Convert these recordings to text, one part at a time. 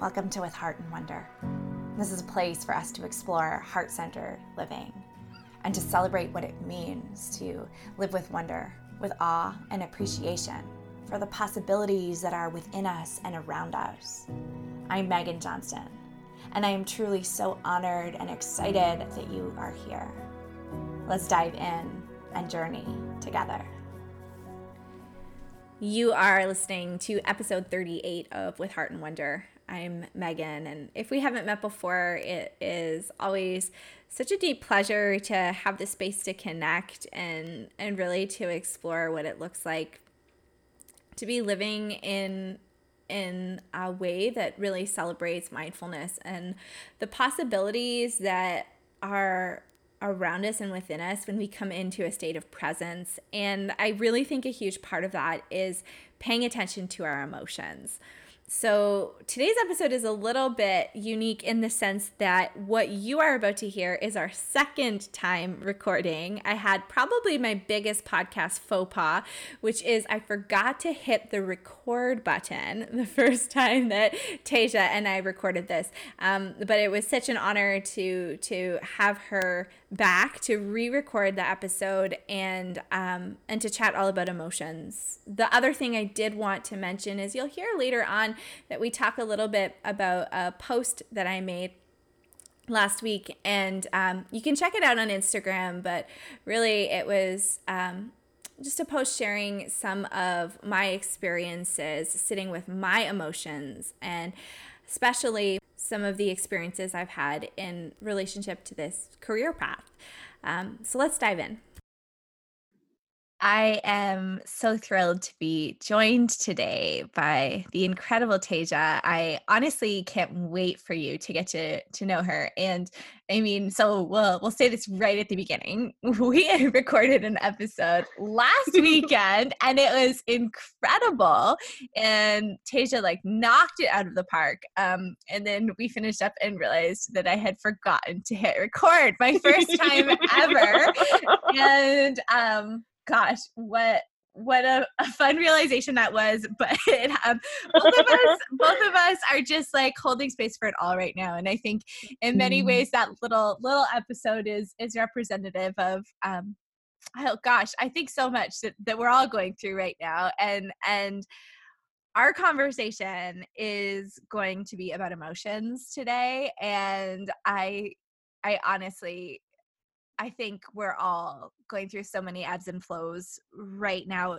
Welcome to With Heart and Wonder. This is a place for us to explore heart centered living and to celebrate what it means to live with wonder, with awe and appreciation for the possibilities that are within us and around us. I'm Megan Johnston, and I am truly so honored and excited that you are here. Let's dive in and journey together. You are listening to episode 38 of With Heart and Wonder. I'm Megan, and if we haven't met before, it is always such a deep pleasure to have the space to connect and and really to explore what it looks like to be living in in a way that really celebrates mindfulness and the possibilities that are around us and within us when we come into a state of presence. And I really think a huge part of that is paying attention to our emotions. So, today's episode is a little bit unique in the sense that what you are about to hear is our second time recording. I had probably my biggest podcast faux pas, which is I forgot to hit the record button the first time that Tesia and I recorded this. Um, but it was such an honor to to have her back to re-record the episode and um, and to chat all about emotions. The other thing I did want to mention is you'll hear later on that we talk a little bit about a post that I made last week, and um, you can check it out on Instagram. But really, it was um, just a post sharing some of my experiences sitting with my emotions, and especially some of the experiences I've had in relationship to this career path. Um, so let's dive in. I am so thrilled to be joined today by the incredible Tesia. I honestly can't wait for you to get to to know her. And I mean, so we'll we'll say this right at the beginning. We recorded an episode last weekend and it was incredible. And Tesia like knocked it out of the park. Um, and then we finished up and realized that I had forgotten to hit record my first time ever. And um gosh, what what a, a, fun realization that was but um, both of us both of us are just like holding space for it all right now and i think in many mm-hmm. ways that little little episode is is representative of um oh gosh i think so much that, that we're all going through right now and and our conversation is going to be about emotions today and i i honestly I think we're all going through so many ebbs and flows right now.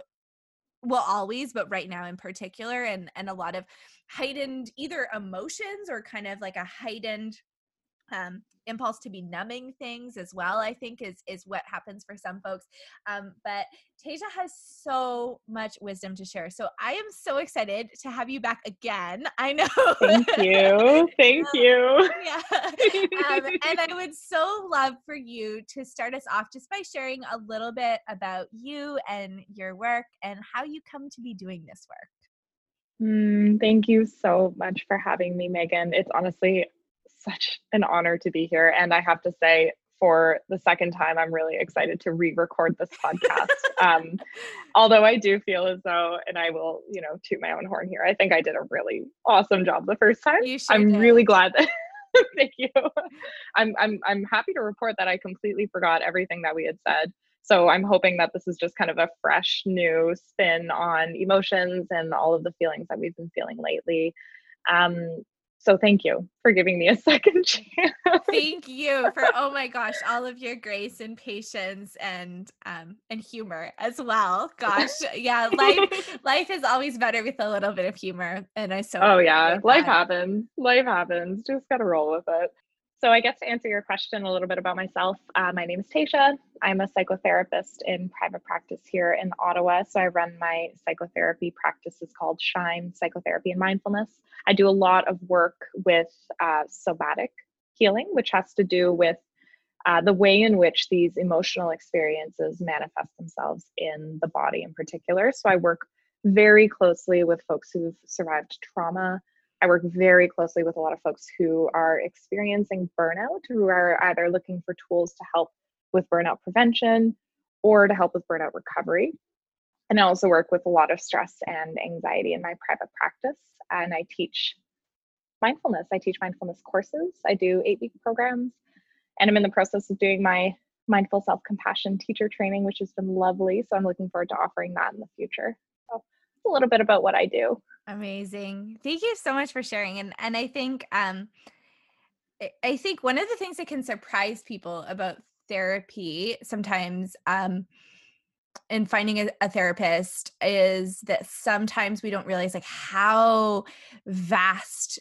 Well, always, but right now in particular, and and a lot of heightened either emotions or kind of like a heightened um, impulse to be numbing things as well i think is is what happens for some folks um, but tesia has so much wisdom to share so i am so excited to have you back again i know thank you thank um, you yeah um, and i would so love for you to start us off just by sharing a little bit about you and your work and how you come to be doing this work Mm, thank you so much for having me, Megan. It's honestly such an honor to be here. And I have to say, for the second time, I'm really excited to re-record this podcast. um, although I do feel as though, and I will, you know, toot my own horn here. I think I did a really awesome job the first time. Sure I'm did. really glad that. thank you. I'm I'm I'm happy to report that I completely forgot everything that we had said. So I'm hoping that this is just kind of a fresh new spin on emotions and all of the feelings that we've been feeling lately. Um, so thank you for giving me a second chance. thank you for oh my gosh, all of your grace and patience and um and humor as well. Gosh, yeah, life life is always better with a little bit of humor, and I so oh yeah, life happens. Life happens. Just gotta roll with it. So, I guess to answer your question a little bit about myself, uh, my name is Tesia. I'm a psychotherapist in private practice here in Ottawa. So, I run my psychotherapy practice is called Shine Psychotherapy and Mindfulness. I do a lot of work with uh, somatic healing, which has to do with uh, the way in which these emotional experiences manifest themselves in the body in particular. So, I work very closely with folks who've survived trauma I work very closely with a lot of folks who are experiencing burnout, who are either looking for tools to help with burnout prevention or to help with burnout recovery. and I also work with a lot of stress and anxiety in my private practice. And I teach mindfulness. I teach mindfulness courses. I do eight week programs. And I'm in the process of doing my mindful self compassion teacher training, which has been lovely. So I'm looking forward to offering that in the future. So a little bit about what I do. Amazing. Thank you so much for sharing. And and I think um I think one of the things that can surprise people about therapy sometimes um in finding a, a, therapist is that sometimes we don't realize like how vast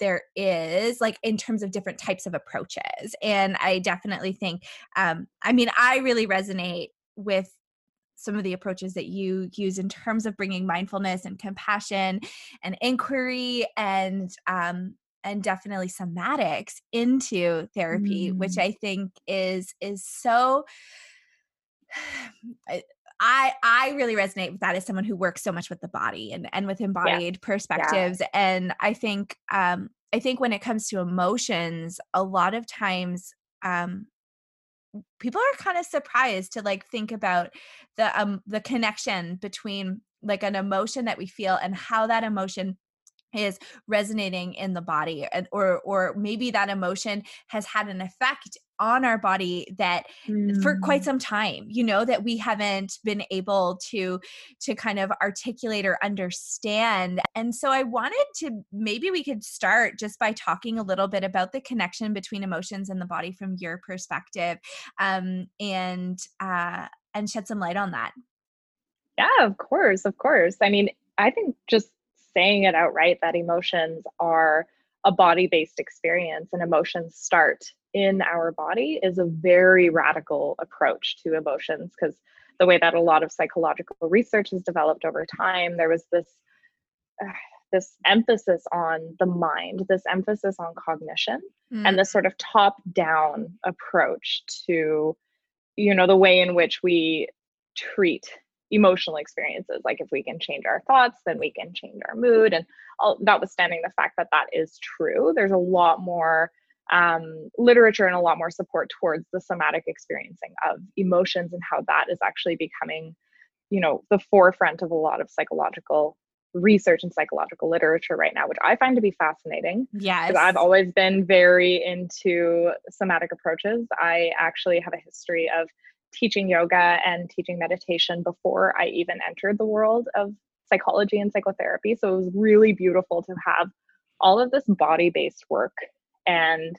there is like in terms of different types of approaches and i definitely think um i mean i really resonate with some of the approaches that you use in terms of bringing mindfulness and compassion and inquiry and um and definitely somatics into therapy mm. which i think is is so I I really resonate with that as someone who works so much with the body and and with embodied yeah. perspectives yeah. and I think um I think when it comes to emotions a lot of times um people are kind of surprised to like think about the um the connection between like an emotion that we feel and how that emotion is resonating in the body and or or maybe that emotion has had an effect on our body that mm. for quite mm. some time you know that we haven't been able to to kind of articulate or understand and so i wanted to maybe we could start just by talking a little bit about the connection between emotions and the body from your perspective um and uh and shed some light on that yeah of course of course i mean i think just saying it outright that emotions are a body based experience and emotions start in our body is a very radical approach to emotions because the way that a lot of psychological research has developed over time there was this uh, this emphasis on the mind this emphasis on cognition mm. and this sort of top down approach to you know the way in which we treat emotional experiences. Like if we can change our thoughts then we can change our mood and all, notwithstanding the fact that that is true there's a lot more um, literature and a lot more support towards the somatic experiencing of emotions and how that is actually becoming you know the forefront of a lot of psychological research and psychological literature right now which i find to be fascinating. Yeah because i've always been very into somatic approaches. I actually have a history of teaching yoga and teaching meditation before I even entered the world of psychology and psychotherapy. So it was really beautiful to have all of this body based work and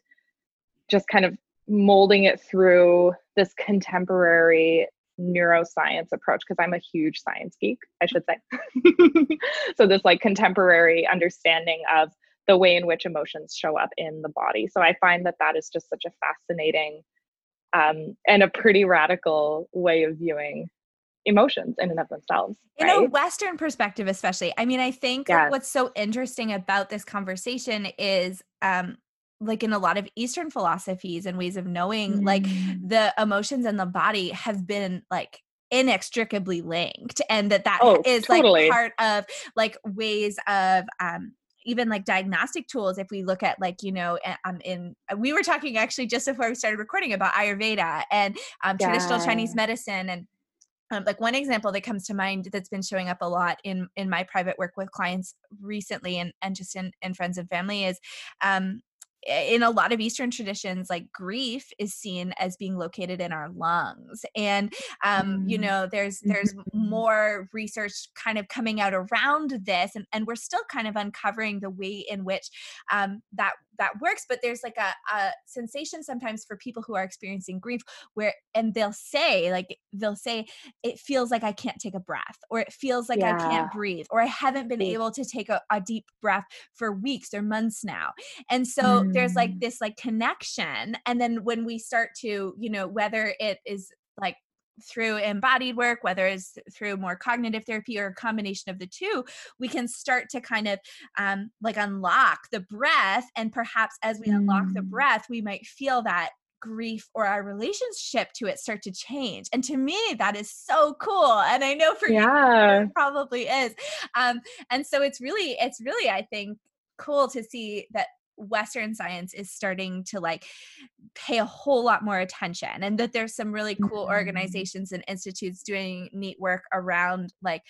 just kind of molding it through this contemporary neuroscience approach because I'm a huge science geek, I should say. so this like contemporary understanding of the way in which emotions show up in the body. So I find that that is just such a fascinating um, and a pretty radical way of viewing emotions in and of themselves. In a Western perspective, especially. I mean, I think yes. what's so interesting about this conversation is um, like in a lot of Eastern philosophies and ways of knowing, mm. like the emotions and the body have been like inextricably linked and that that oh, is totally. like part of like ways of um even like diagnostic tools if we look at like you know um, in uh, we were talking actually just before we started recording about ayurveda and um, yeah. traditional chinese medicine and um, like one example that comes to mind that's been showing up a lot in in my private work with clients recently and and just in, in friends and family is um in a lot of eastern traditions like grief is seen as being located in our lungs and um, you mm. know there's there's mm-hmm. more research kind of coming out around this and, and we're still kind of uncovering the way in which um, that that works but there's like a, a sensation sometimes for people who are experiencing grief where and they'll say like they'll say it feels like i can't take a breath or it feels like yeah. i can't breathe or i haven't been able to take a, a, deep breath for weeks or months now and so mm. there's like mm. this like connection and then when we start to you know whether it is like through embodied work, whether it's through more cognitive therapy or a combination of the two, we can start to kind of um, like unlock the breath. And perhaps as we mm. unlock the mm. breath, we might feel that grief or our relationship to it start to change. And to me, that is so cool. And I know for yeah. you, it probably is. Um, and so it's really, it's really, I think, cool to see that western science is starting to like pay a whole lot more attention and that there's some really cool mm-hmm. organizations and institutes doing neat work around like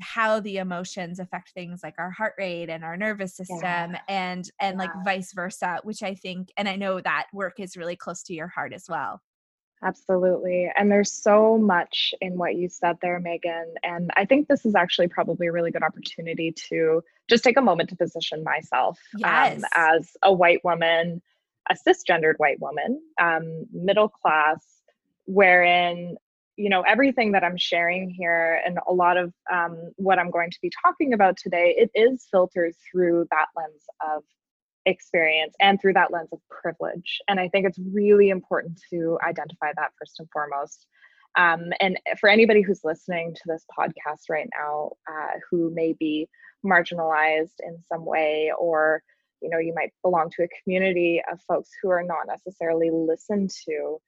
how the emotions affect things like our heart rate and our nervous system yeah. and and yeah. like vice versa which i think and i know that work is really close to your heart as well Absolutely. And there's so much in what you said there, Megan. And I think this is actually probably a really good opportunity to just take a moment to position myself um, yes. um, as a white woman, a cisgendered white woman, um, middle class, wherein you know everything that i'm sharing here and a lot of um, what i'm going to be talking about today it is filtered through that lens of experience and through that lens of privilege. And I think it's really important to identify that first and foremost. Um, and for anybody who's listening to this podcast right now uh, who may be marginalized in some way or you know you might belong to a community of folks who are not necessarily listened to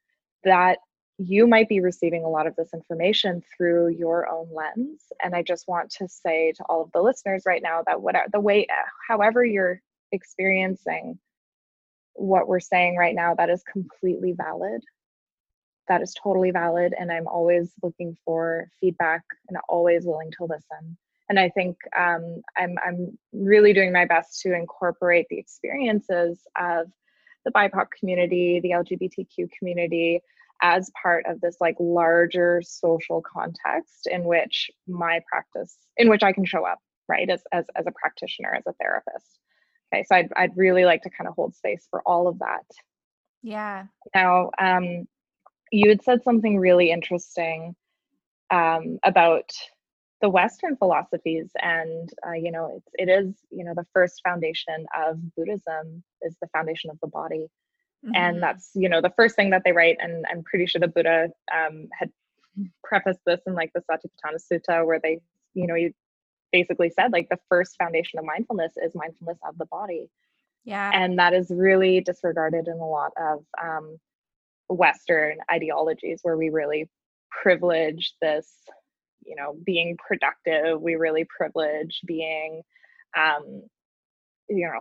that you might be receiving a lot of this information through your own lens and i just want to say to all of the listeners right now that whatever the way however you're experiencing what we're saying right now, that is completely valid. That is totally valid. And I'm always looking for feedback and always willing to listen. And I think um, I'm, I'm really doing my best to incorporate the experiences of the BIPOC community, the LGBTQ community, as part of this like larger social context in which my practice in which i can show up right as, as, as a practitioner as a therapist Okay, so I'd, I'd really like to kind of hold space for all of that. Yeah. Now, um, you had said something really interesting um, about the Western philosophies, and uh, you know, it's it is you know the first foundation of Buddhism is the foundation of the body, mm-hmm. and that's you know the first thing that they write, and I'm pretty sure the Buddha um, had prefaced this in like the Satipatthana Sutta, where they you know you basically said like the first foundation of mindfulness is mindfulness of the body. Yeah. And that is really disregarded in a lot of um, western ideologies where we really privilege this you know being productive. We really privilege being um you know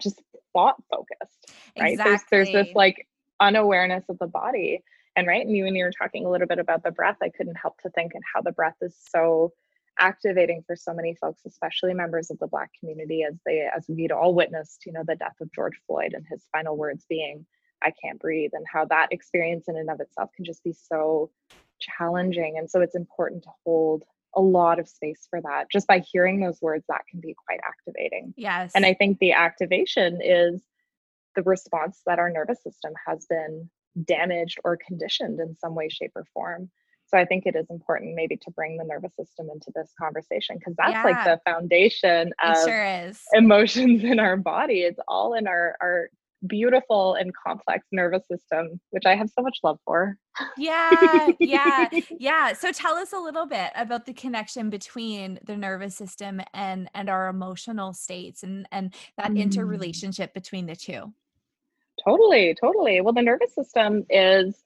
just thought focused right? Exactly. there's there's this like unawareness of the body. And right and you when you were talking a little bit about the breath. I couldn't help to think and how the breath is so activating for so many folks especially members of the black community as they as we'd all witnessed you know the death of george floyd and his final words being i can't breathe and how that experience in and of itself can just be so challenging. And so it's important to hold a lot of space for that. Just by hearing those words that can be quite activating. Yes. And i think the activation is the response that our nervous system has been damaged or conditioned in some way shape or form so I think it is important maybe to bring the nervous system into this conversation because that's yeah. like the foundation of sure emotions in our body. It's all in our our beautiful and complex nervous system, which I have so much love for. Yeah, yeah, yeah. So tell us a little bit about the connection between the nervous system and and our emotional states and and that mm. interrelationship between the two. Totally, totally. Well, the nervous system is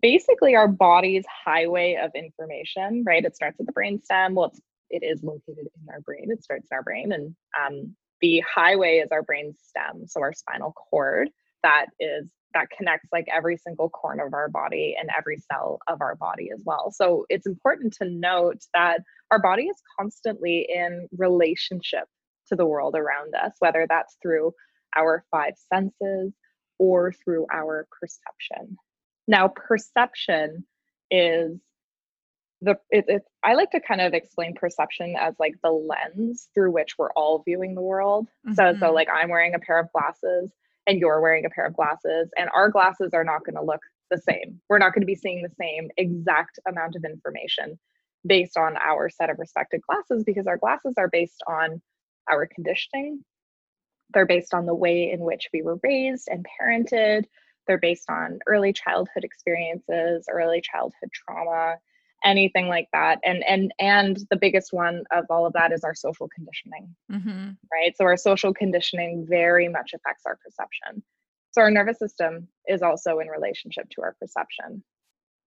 basically our body's highway of information, right? It starts at the brain stem. Well, it's, it is located in our brain. It starts in our brain. And um, the highway is our brain stem. So our spinal cord that is that connects like every single corner of our body and every cell of our body as well. So it's important to note that our body is constantly in relationship to the world around us, whether that's through our five senses or through our perception. Now, perception is the it, it, I like to kind of explain perception as like the lens through which we're all viewing the world. Mm-hmm. So, so mm-hmm. like I'm wearing a pair of glasses and you're wearing a pair of glasses, and our glasses are not going to look the same. We're not going to be seeing the same exact amount of information based on our set of respected glasses because our glasses are based on our conditioning. They're based on the way in which we were raised and parented, they're based on early childhood experiences, early childhood trauma, anything like that. And and and the biggest one of all of that is our social conditioning. Mm-hmm. Right? So our social conditioning very much affects our perception. So our nervous system is also in relationship to our perception.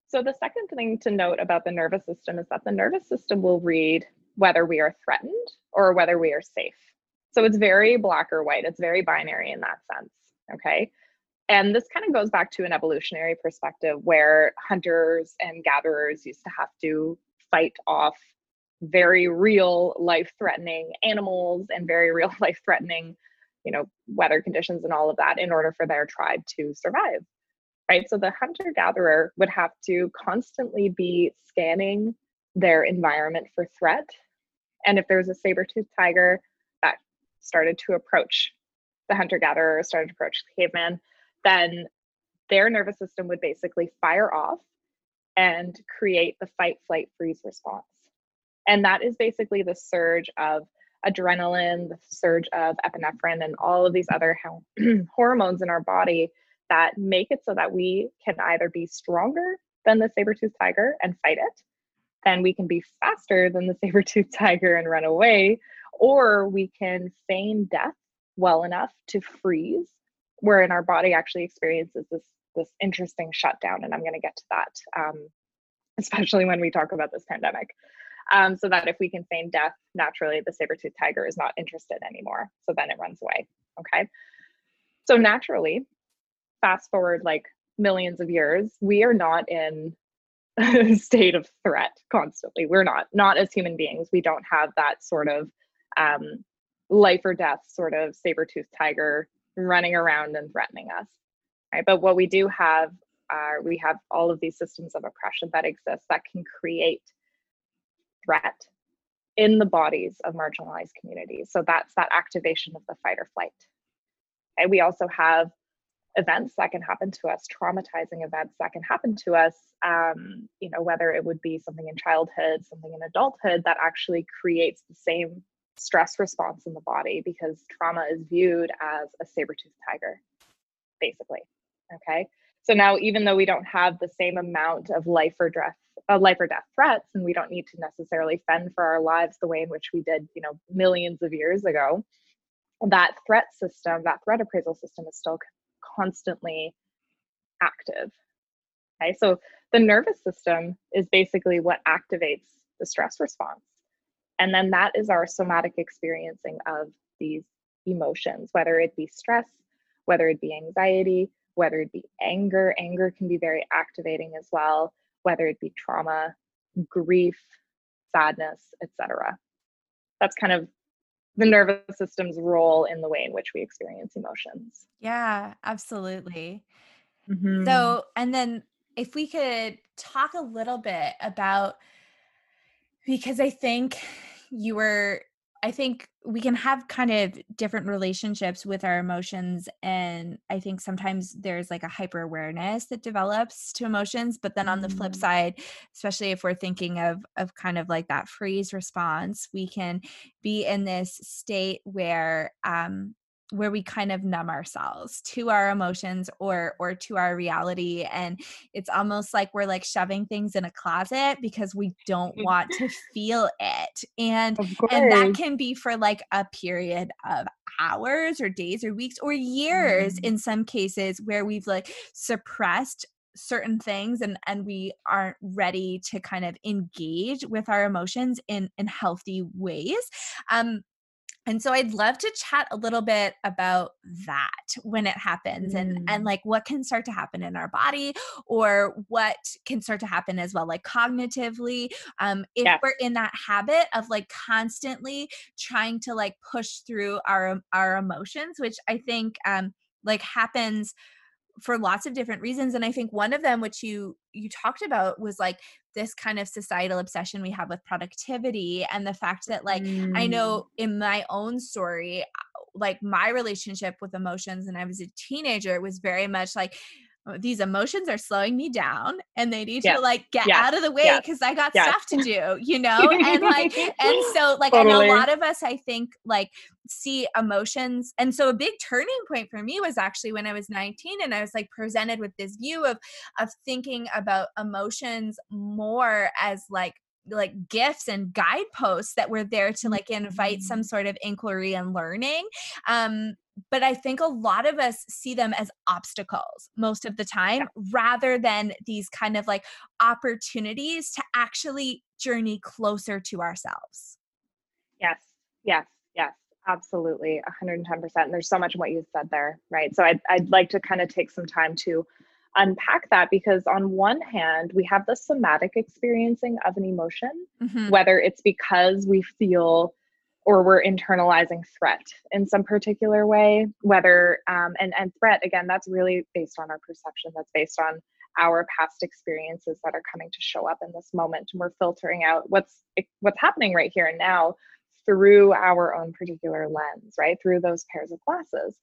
So the second thing to note about the nervous system is that the nervous system will read whether we are threatened or whether we are safe. So it's very black or white. It's very binary in that sense. Okay. And this kind of goes back to an evolutionary perspective where hunters and gatherers used to have to fight off very real life threatening animals and very real life threatening you know weather conditions and all of that in order for their tribe to survive right? So the hunter gatherer would have to constantly be scanning their environment for threat and if there's a saber-toothed tiger that started to approach the hunter gatherer started to approach the caveman then their nervous system would basically fire off and create the fight flight freeze response. And that is basically the surge of adrenaline, the surge of epinephrine, and all of these other hormones in our body that make it so that we can either be stronger than the saber-toothed tiger and fight it, then we can be faster than the saber-toothed tiger and run away, or we can feign death well enough to freeze, wherein our body actually experiences this this interesting shutdown. And I'm going to get to that, um, especially when we talk about this pandemic um, so that if we can feign death naturally, the saber-tooth tiger is not interested anymore. So then it runs away. Okay. So naturally, fast forward like millions of years, we are not in a state of threat constantly. We're not, not as human beings. We don't have that sort of um, life or death sort of saber-tooth tiger running around and threatening us. Right. But what we do have are we have all of these systems of oppression that exist that can create threat in the bodies of marginalized communities. So that's that activation of the fight or flight. And we also have events that can happen to us, traumatizing events that can happen to us, um, you know, whether it would be something in childhood, something in adulthood that actually creates the same stress response in the body because trauma is viewed as a saber-toothed tiger, basically. Okay. So now, even though we don't have the same amount of life or death, uh, life or death threats, and we don't need to necessarily fend for our lives the way in which we did, you know, millions of years ago, that threat system, that threat appraisal system, is still constantly active. Okay, so the nervous system is basically what activates the stress response, and then that is our somatic experiencing of these emotions, whether it be stress, whether it be anxiety whether it be anger, anger can be very activating as well, whether it be trauma, grief, sadness, etc. That's kind of the nervous system's role in the way in which we experience emotions. Yeah, absolutely. Mm-hmm. So, and then if we could talk a little bit about because I think you were I think we can have kind of different relationships with our emotions. And I think sometimes there's like a hyper awareness that develops to emotions. But then on the flip mm. side, especially if we're thinking of, of kind of like that freeze response, we can be in this state where um, where we kind of numb ourselves to our emotions or or to our reality and it's almost like we're like shoving things in a closet because we don't mm. want to feel it and and that can be for like a period of hours or days or weeks or years mm. in some cases where we've like suppressed certain things and and we aren't ready to kind of engage with our emotions in in healthy ways um and so I'd love to chat a little bit about that when it happens mm. and and like what can start to happen in our body or what can start to happen as well like cognitively um if yes. we're in that habit of like constantly trying to like push through our our emotions which I think um like happens for lots of different reasons and i think one of them which you you talked about was like this kind of societal obsession we have with productivity and the fact that like mm. i know in my own story like my relationship with emotions and i was a teenager was very much like these emotions are slowing me down and they need yes. to like get yes. out of the way because yes. I got stuff to do, you know? and like, and so like, totally. and a lot of us, I think, like, see emotions. And so a big turning point for me was actually when I was 19 and I was like presented with this view of, of thinking about emotions more as like like gifts and guideposts that were there to like invite some mm. sort of inquiry and learning um but I think a lot of us see them as obstacles most of the time yeah. rather than these kind of like opportunities to actually journey closer to ourselves. Yes, yes, yes. Absolutely, 110%. And there's so much in what you said there, right? So I'd, I'd like to kind of take some time to unpack that because, on one hand, we have the somatic experiencing of an emotion, mm-hmm. whether it's because we feel or we're internalizing threat in some particular way, whether, um, and, and threat, again, that's really based on our perception, that's based on our past experiences that are coming to show up in this moment and we're filtering out what's what's happening right here and now through our own particular lens, right? Through those pairs of glasses,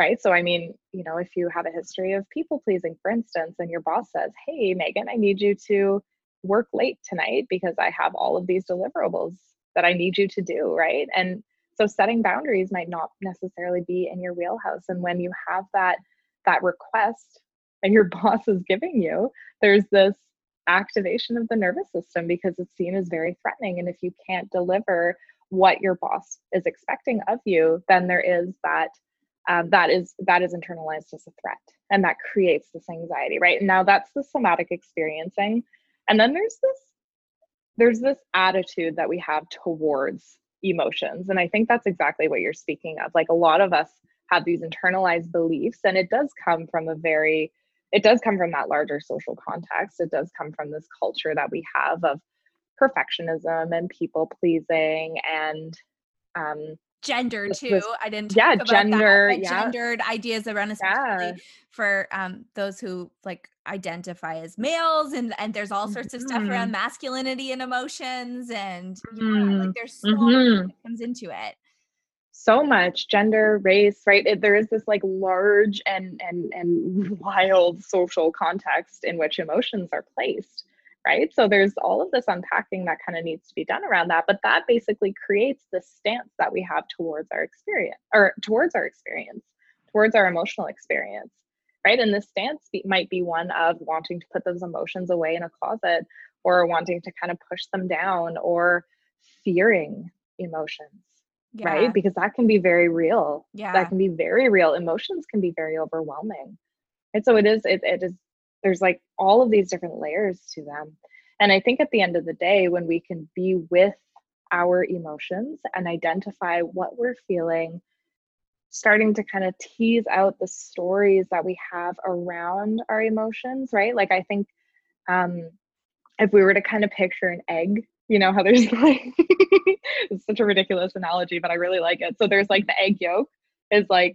right? So, I mean, you know, if you have a history of people pleasing, for instance, and your boss says, Hey, Megan, I need you to work late tonight because I have all of these deliverables that I need you to do, right? And so setting boundaries might not necessarily be in your wheelhouse. And when you have that that request and your boss is giving you, there's this activation of the nervous system because it's seen as very threatening. And if you can't deliver what your boss is expecting of you, then there is that um, that is that is internalized as a threat, and that creates this anxiety, right? And now that's the somatic experiencing, and then there's this there's this attitude that we have towards emotions, and I think that's exactly what you're speaking of. Like a lot of us have these internalized beliefs, and it does come from a very it does come from that larger social context. It does come from this culture that we have of perfectionism and people pleasing and um, gender too. Was, I didn't yeah, gender, that, yeah. gendered ideas around especially yeah. for um, those who like identify as males and and there's all sorts of stuff mm-hmm. around masculinity and emotions and mm-hmm. yeah, like there's so mm-hmm. much that comes into it. So much gender, race, right? It, there is this like large and and and wild social context in which emotions are placed right? So there's all of this unpacking that kind of needs to be done around that. But that basically creates the stance that we have towards our experience or towards our experience, towards our emotional experience, right? And this stance be, might be one of wanting to put those emotions away in a closet or wanting to kind of push them down or fearing emotions. Yeah. Right. Because that can be very real. Yeah. That can be very real. Emotions can be very overwhelming. And so it is, it, it is there's like all of these different layers to them. And i think at the end of the day when we can be with our emotions and identify what we're feeling starting to kind of tease out the stories that we have around our emotions right? Like i think um if we were to kind of picture an egg you know how there's like it's such a ridiculous analogy but i really like it. So there's like the egg yolk is like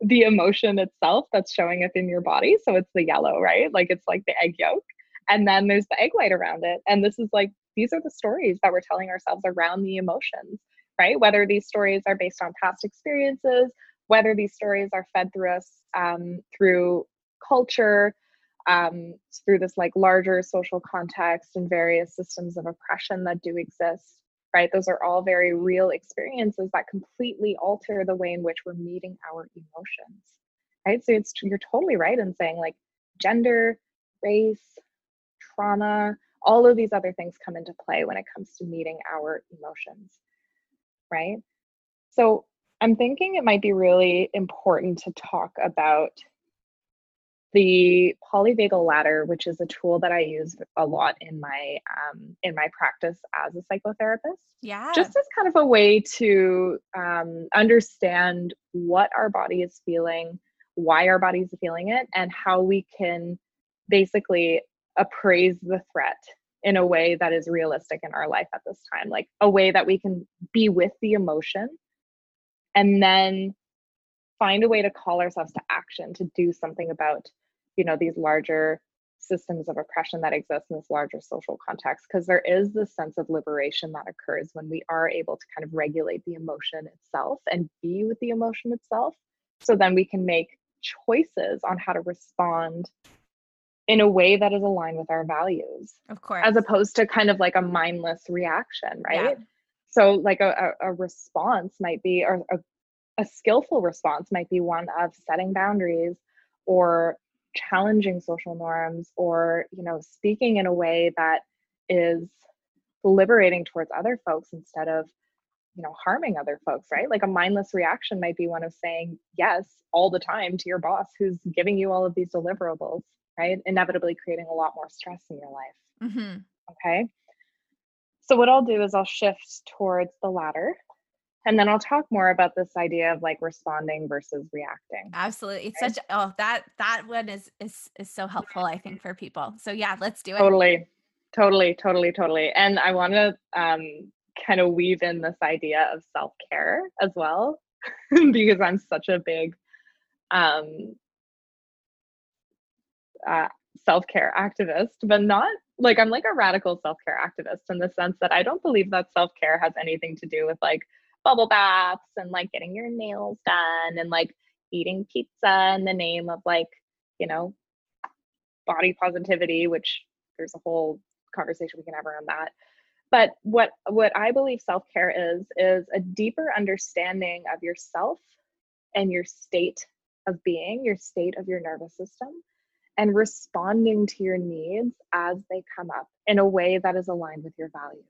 the emotion itself that's showing up in your body. So it's the yellow, right? Like it's like the egg yolk. And then there's the egg white around it. And this is like, these are the stories that we're telling ourselves around the emotions, right? Whether these stories are based on past experiences, whether these stories are fed through us um, through culture, um, through this like larger social context and various systems of oppression that do exist right? Those are all very real experiences that completely alter the way in which we're meeting our emotions, right? So it's you're totally right in saying like gender, race, trauma, all of these other things come into play when it comes to meeting our emotions, right? So I'm thinking it might be really important to talk about the polyvagal ladder, which is a tool that I use a lot in my um, in my practice as a psychotherapist. Yeah. Just as kind of a way to um, understand what our body is feeling, why our body is feeling it, and how we can basically appraise the threat in a way that is realistic in our life at this time, like a way that we can be with the emotion and then find a way to call ourselves to action to do something about you know these larger systems of oppression that exist in this larger social context because there is this sense of liberation that occurs when we are able to kind of regulate the emotion itself and be with the emotion itself. So then we can make choices on how to respond in a way that is aligned with our values of course. as opposed to kind of like a mindless reaction right? Yeah. so like a, a, a response might be or a, a skillful response might be one of setting boundaries or challenging social norms or you know speaking in a way that is liberating towards other folks instead of you know harming other folks right? Like a mindless reaction might be one of saying yes all the time to your boss who's giving you all of these deliverables right? Inevitably creating a lot more stress in your life. Mm-hmm. okay? So what i'll do is i'll shift towards the ladder and then I'll talk more about this idea of like responding versus reacting. Absolutely. It's such oh that that one is is is so helpful I think for people. So yeah, let's do it. Totally. Totally, totally, totally. And I want to um kind of weave in this idea of self-care as well because I'm such a big um uh, self-care activist, but not like I'm like a radical self-care activist in the sense that I don't believe that self-care has anything to do with like bubble baths and like getting your nails done and like eating pizza in the name of like, you know, body positivity, which there's a whole conversation we can have around that. But what what I believe self-care is is a deeper understanding of yourself and your state of being, your state of your nervous system and responding to your needs as they come up in a way that is aligned with your values.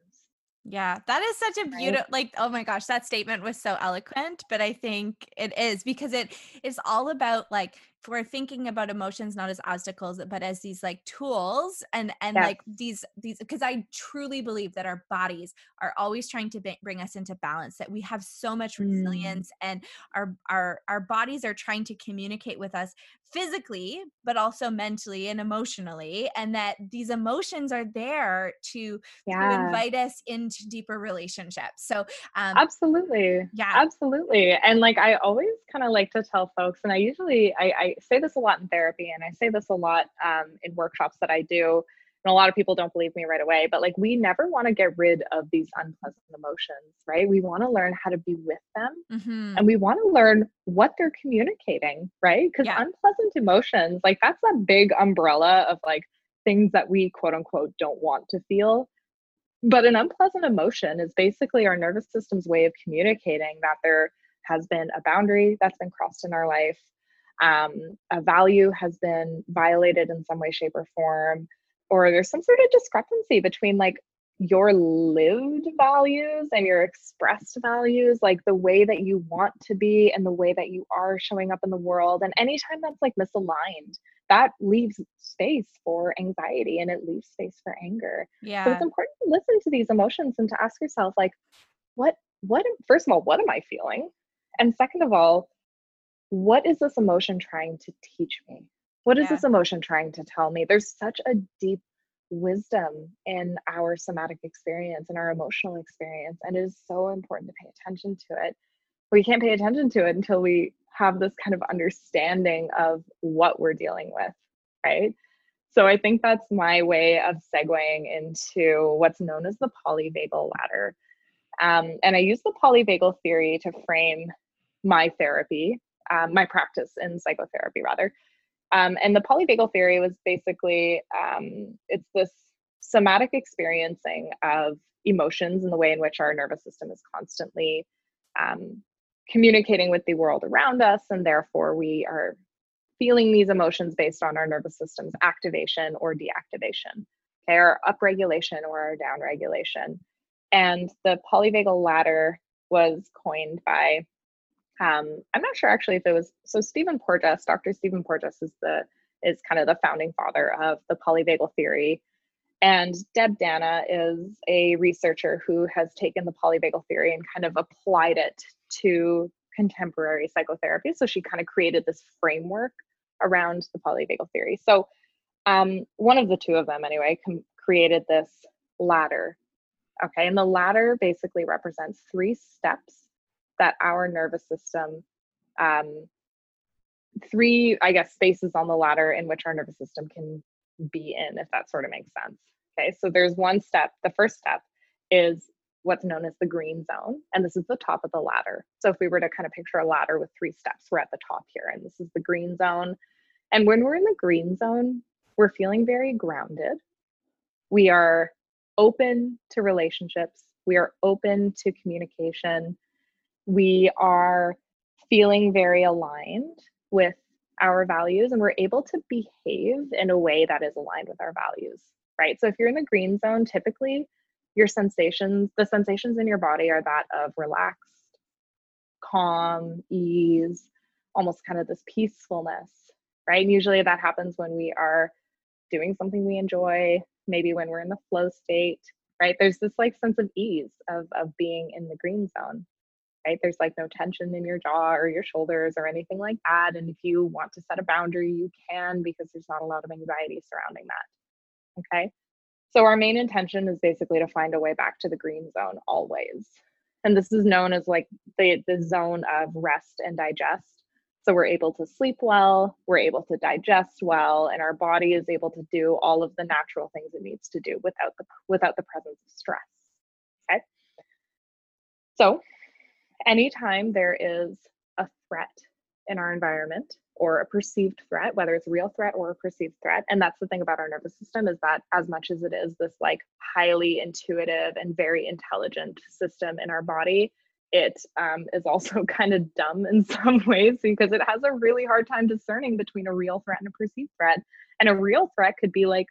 Yeah, that is such a beautiful right? like oh my gosh, that statement was so eloquent, but I think it is because it is all about like we're thinking about emotions not as obstacles but as these like tools and and yes. like these these because i truly believe that our bodies are always trying to b- bring us into balance that we have so much mm. resilience mm. and our our our bodies are trying to communicate with us physically but also mentally and emotionally and that these emotions are there to, yeah. to invite us into deeper relationships so um absolutely yeah absolutely and like i always kind of like to tell folks and i usually I, I say this a lot in therapy and I say this a lot um, in workshops that I do. And a lot of people don't believe me right away, but like we never want to get rid of these unpleasant emotions, right? We want to learn how to be with them mm-hmm. and we want to learn what they're communicating, right? Because yeah. unpleasant emotions, like that's a big umbrella of like things that we quote unquote don't want to feel. But an unpleasant emotion is basically our nervous system's way of communicating that there has been a boundary that's been crossed in our life um, a value has been violated in some way, shape, or form, or there's some sort of discrepancy between like your lived values and your expressed values, like the way that you want to be and the way that you are showing up in the world. And anytime that's like misaligned, that leaves space for anxiety and it leaves space for anger. Yeah. So it's important to listen to these emotions and to ask yourself, like, what, what, first of all, what am I feeling? And second of all, what is this emotion trying to teach me? What is yeah. this emotion trying to tell me? There's such a deep wisdom in our somatic experience and our emotional experience. And it is so important to pay attention to it. We can't pay attention to it until we have this kind of understanding of what we're dealing with, right? So I think that's my way of segueing into what's known as the polyvagal ladder. Um, and I use the polyvagal theory to frame my therapy um, my practice in psychotherapy rather. Um, and the polyvagal theory was basically um, it's this somatic experiencing of emotions and the way in which our nervous system is constantly um, communicating with the world around us, and therefore we are feeling these emotions based on our nervous system's activation or deactivation, okay, or upregulation or our downregulation. And the polyvagal ladder was coined by um, I'm not sure actually if it was so Stephen Porges, Dr. Stephen Porges is the is kind of the founding father of the polyvagal theory. And Deb Dana is a researcher who has taken the polyvagal theory and kind of applied it to contemporary psychotherapy. So she kind of created this framework around the polyvagal theory. So um, one of the two of them, anyway, com- created this ladder. Okay, and the ladder basically represents three steps that our nervous system um, three i guess spaces on the ladder in which our nervous system can be in if that sort of makes sense. Okay so there's one step. The first step is what's known as the green zone and this is the top of the ladder. So if we were to kind of picture a ladder with three steps we're at the top here and this is the green zone. And when we're in the green zone we're feeling very grounded. We are open to relationships. We are open to communication we are feeling very aligned with our values and we're able to behave in a way that is aligned with our values, right? So if you're in the green zone, typically your sensations, the sensations in your body are that of relaxed, calm, ease, almost kind of this peacefulness, right? And usually that happens when we are doing something we enjoy, maybe when we're in the flow state, right? There's this like sense of ease of, of being in the green zone. Right? There's like no tension in your jaw or your shoulders or anything like that. And if you want to set a boundary, you can because there's not a lot of anxiety surrounding that. Okay. So our main intention is basically to find a way back to the green zone always. And this is known as like the, the zone of rest and digest. So we're able to sleep well, we're able to digest well, and our body is able to do all of the natural things it needs to do without the without the presence of stress. Okay. So anytime there is a threat in our environment or a perceived threat, whether it's a real threat or a perceived threat, and that's the thing about our nervous system is that as much as it is this like highly intuitive and very intelligent system in our body, it um, is also kind of dumb in some ways because it has a really hard time discerning between a real threat and a perceived threat. And a real threat could be like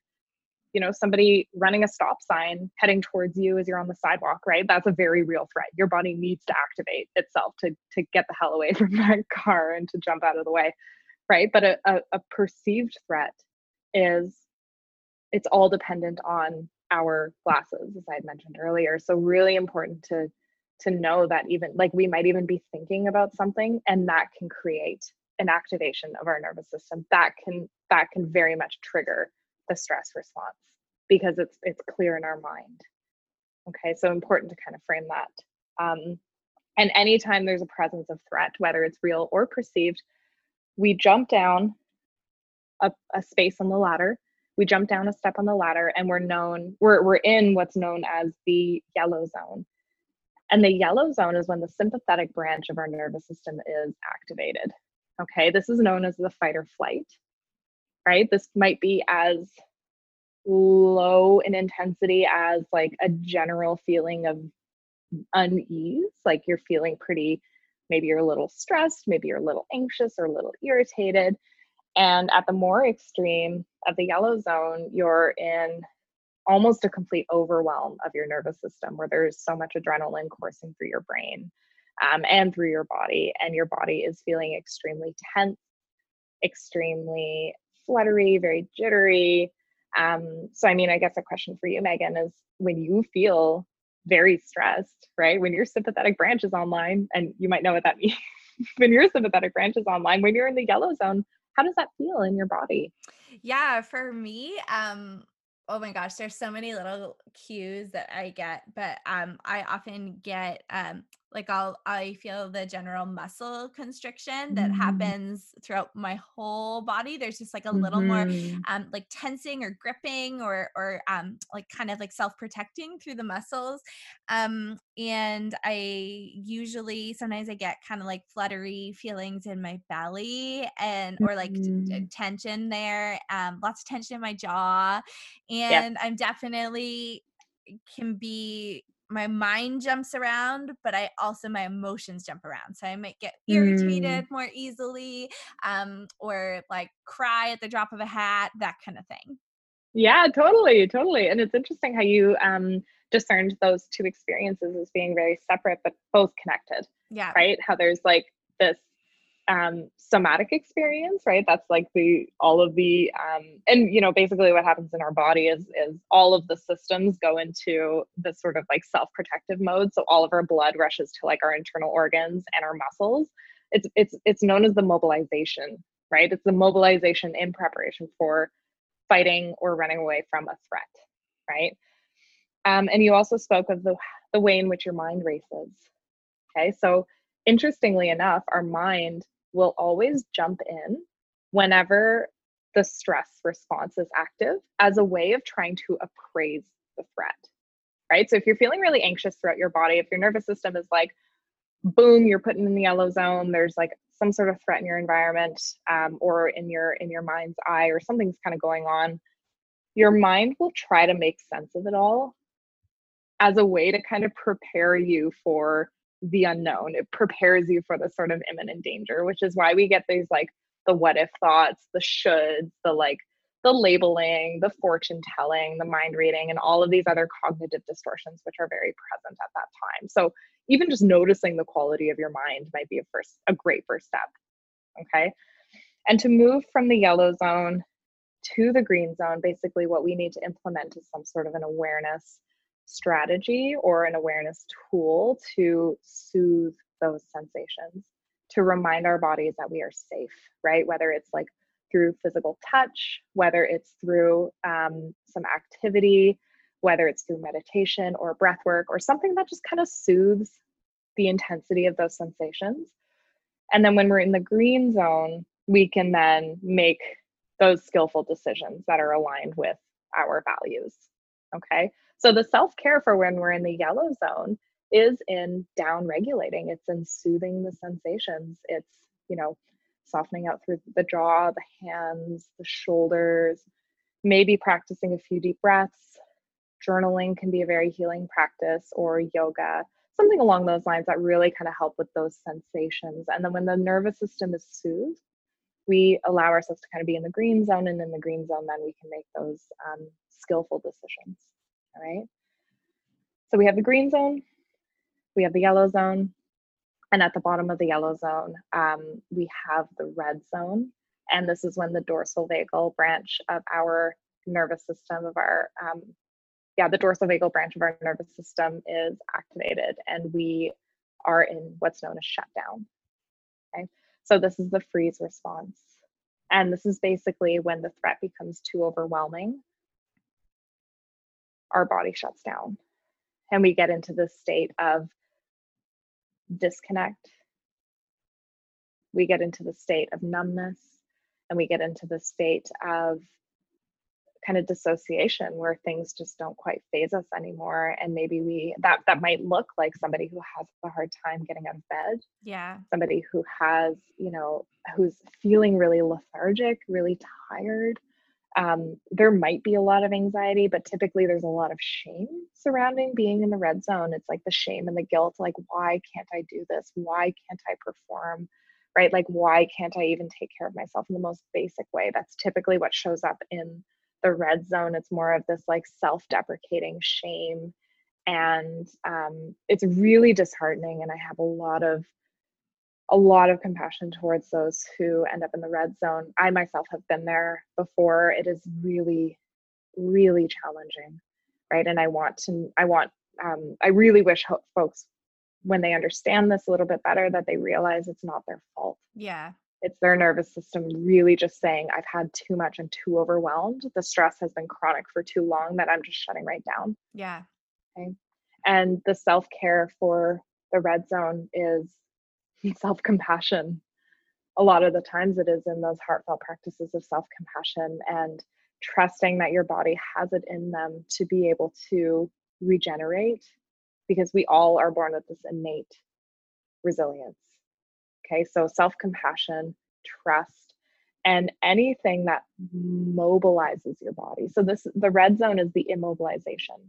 you know somebody running a stop sign heading towards you as you're on the sidewalk right? That's a very real threat. Your body needs to activate itself to to get the hell away from that car and to jump out of the way right? But a, a, a perceived threat is it's all dependent on our glasses as i had mentioned earlier. So really important to to know that even like we might even be thinking about something and that can create an activation of our nervous system. That can that can very much trigger the stress response because it's it's clear in our mind. Okay so important to kind of frame that. Um, and anytime there's a presence of threat whether it's real or perceived we jump down a, a space on the ladder. We jump down a step on the ladder and we're known we're, we're in what's known as the yellow zone. And the yellow zone is when the sympathetic branch of our nervous system is activated. Okay this is known as the fight or flight right? This might be as low in intensity as like a general feeling of unease, like you're feeling pretty, maybe you're a little stressed, maybe you're a little anxious or a little irritated. And at the more extreme of the yellow zone, you're in almost a complete overwhelm of your nervous system where there's so much adrenaline coursing through your brain um, and through your body, and your body is feeling extremely tense, extremely fluttery, very jittery. Um, so, I mean, I guess a question for you, Megan, is when you feel very stressed, right? When your sympathetic branch is online, and you might know what that means. when your sympathetic branch is online, when you're in the yellow zone, how does that feel in your body? Yeah, for me, um, oh my gosh, there's so many little cues that I get, but um, I often get um, like I'll I feel the general muscle constriction that mm. happens throughout my whole body. There's just like a little mm-hmm. more um like tensing or gripping or or um like kind of like self-protecting through the muscles. Um and I usually sometimes I get kind of like fluttery feelings in my belly and or like mm-hmm. t- tension there. Um lots of tension in my jaw and I'm definitely can be my mind jumps around, but I also my emotions jump around. So I might get irritated mm. more easily, um, or like cry at the drop of a hat, that kind of thing. Yeah, totally, totally. And it's interesting how you um discerned those two experiences as being very separate but both connected. Yeah. Right? How there's like this um, somatic experience, right? That's like the all of the um, and you know basically what happens in our body is is all of the systems go into this sort of like self protective mode. So all of our blood rushes to like our internal organs and our muscles. It's it's it's known as the mobilization, right? It's the mobilization in preparation for fighting or running away from a threat, right? Um, and you also spoke of the the way in which your mind races. Okay, so interestingly enough, our mind will always jump in whenever the stress response is active as a way of trying to appraise the threat. Right. So if you're feeling really anxious throughout your body, if your nervous system is like, boom, you're putting in the yellow zone, there's like some sort of threat in your environment um, or in your in your mind's eye or something's kind of going on your mind will try to make sense of it all as a way to kind of prepare you for the unknown. It prepares you for the sort of imminent danger, which is why we get these like the what if thoughts, the shoulds, the like the labeling, the fortune telling, the mind reading, and all of these other cognitive distortions, which are very present at that time. So even just noticing the quality of your mind might be a first a great first step. Okay. And to move from the yellow zone to the green zone, basically what we need to implement is some sort of an awareness strategy or an awareness tool to soothe those sensations to remind our bodies that we are safe, right? Whether it's like through physical touch, whether it's through um, some activity, whether it's through meditation or breath work or something that just kind of soothes the intensity of those sensations. And then when we're in the green zone, we can then make those skillful decisions that are aligned with our values. Okay. So the self care for when we're in the yellow zone is in down regulating, it's in soothing the sensations. It's, you know, softening out through the jaw, the hands, the shoulders, maybe practicing a few deep breaths. Journaling can be a very healing practice or yoga, something along those lines that really kind of help with those sensations. And then when the nervous system is soothed, we allow ourselves to kind of be in the green zone and in the green zone then we can make those um, skillful decisions all right? So we have the green zone we have the yellow zone and at the bottom of the yellow zone um, we have the red zone. And this is when the dorsal vagal branch of our nervous system of our um, yeah the dorsal vagal branch of our nervous system is activated and we are in what's known as shutdown. Okay? So this is the freeze response. And this is basically when the threat becomes too overwhelming, our body shuts down and we get into this state of disconnect. We get into the state of numbness and we get into the state of kind of dissociation where things just don't quite phase us anymore. And maybe we that that might look like somebody who has a hard time getting out of bed. Yeah. Somebody who has you know who's feeling really lethargic really tired um, there might be a lot of anxiety but typically there's a lot of shame surrounding being in the red zone. It's like the shame and the guilt like why can't i do this? Why can't i perform? Right? Like why can't i even take care of myself in the most basic way? That's typically what shows up in the red zone. It's more of this like self-deprecating shame. And um, it's really disheartening and i have a lot of a lot of compassion towards those who end up in the red zone i myself have been there before it is really really challenging right and i want to i want um, i really wish folks when they understand this a little bit better that they realize it's not their fault yeah it's their nervous system really just saying, I've had too much and too overwhelmed. The stress has been chronic for too long that I'm just shutting right down. Yeah. Okay. And the self care for the red zone is self compassion. A lot of the times it is in those heartfelt practices of self compassion and trusting that your body has it in them to be able to regenerate because we all are born with this innate resilience Okay, so self compassion, trust, and anything that mobilizes your body. So, this the red zone is the immobilization.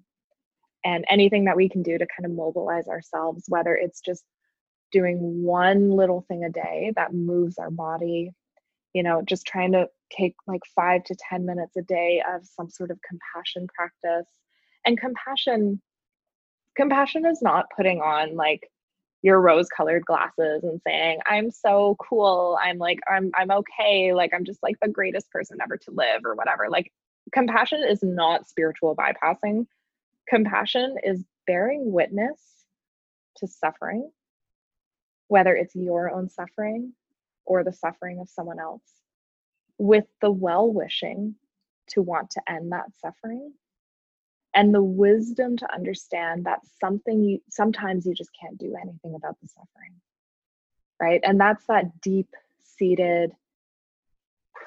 And anything that we can do to kind of mobilize ourselves, whether it's just doing one little thing a day that moves our body, you know, just trying to take like five to 10 minutes a day of some sort of compassion practice. And compassion, compassion is not putting on like your rose colored glasses and saying i'm so cool. I'm like i'm i'm okay. Like i'm just like the greatest person ever to live or whatever. Like compassion is not spiritual bypassing. Compassion is bearing witness to suffering whether it's your own suffering or the suffering of someone else with the well wishing to want to end that suffering and the wisdom to understand that something you sometimes you just can't do anything about the suffering right? And that's that deep seated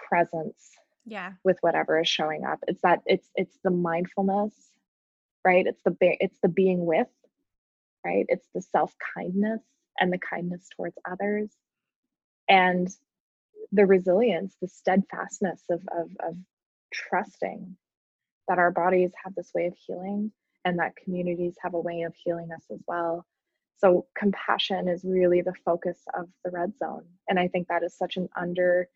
presence yeah. with whatever is showing up. It's that it's it's the mindfulness right? It's the it's the being with right? It's the self kindness and the kindness towards others and the resilience the steadfastness of of, of trusting that our bodies have this way of healing and that communities have a way of healing us as well. So, compassion is really the focus of the red zone. And I think that is such an under,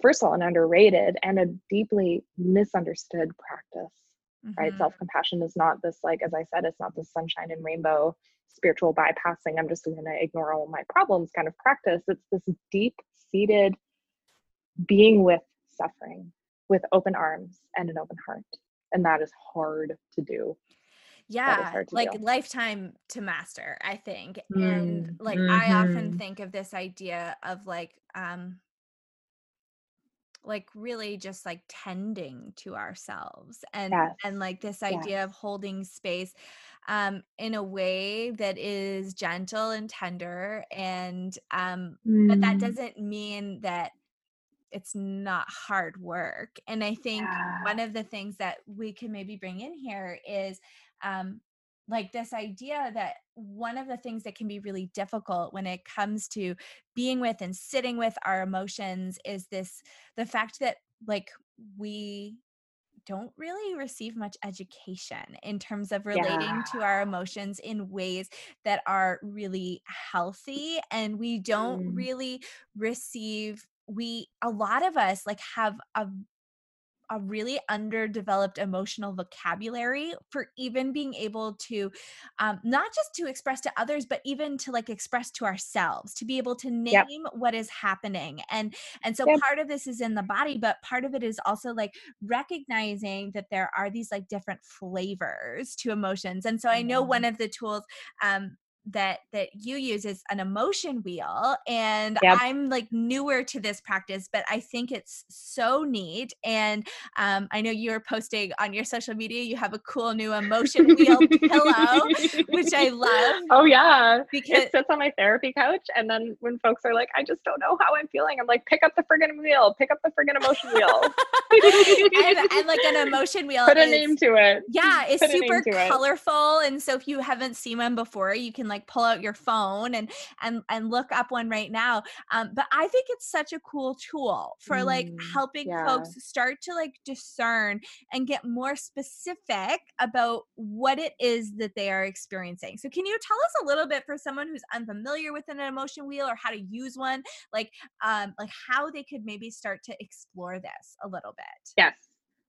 first of all, an underrated and a deeply misunderstood practice, mm-hmm. right? Self compassion is not this, like, as I said, it's not this sunshine and rainbow spiritual bypassing. I'm just going to ignore all my problems kind of practice. It's this deep seated being with suffering with open arms and an open heart. And that is hard to do. yeah like do. lifetime to master i think mm. and like mm-hmm. i often think of this idea of like um like really just like tending to ourselves and yes. and like this idea yes. of holding space um in a way that is gentle and tender and um mm. but that mm. doesn't mean that it's not hard work and i think yeah. one of the things that we can maybe bring in here is um like this idea that one of the things that can be really difficult when it comes to being with and sitting with our emotions is this the fact that like we don't really receive much education in terms of relating yeah. to our emotions in ways that are really healthy and we don't mm. really receive we a lot of us like have a a really underdeveloped emotional vocabulary for even being able to um, not just to express to others but even to like express to ourselves to be able to name yep. what is happening and and so yep. part of this is in the body but part of it is also like recognizing that there are these like different flavors to emotions and so i know one mm-hmm. of the tools um, that that you use is an emotion wheel and yep. i'm like newer to this practice but i think it's so neat and um, i know you're posting on your social media you have a cool new emotion wheel pillow which i love oh yeah because it sits on my therapy couch and then when folks are like i just don't know how i'm feeling i'm like pick up the friggin' wheel pick up the friggin' emotion wheel and, and, like an emotion wheel put is, a name to it yeah it's put super colorful it. and so if you haven't seen one before you can like like pull out your phone and and and look up one right now um, but i think it's such a cool tool for like mm, helping yeah. folks start to like discern and get more specific about what it is that they are experiencing. So can you tell us a little bit for someone who's unfamiliar with an emotion wheel or how to use one like um like how they could maybe start to explore this a little bit? Yes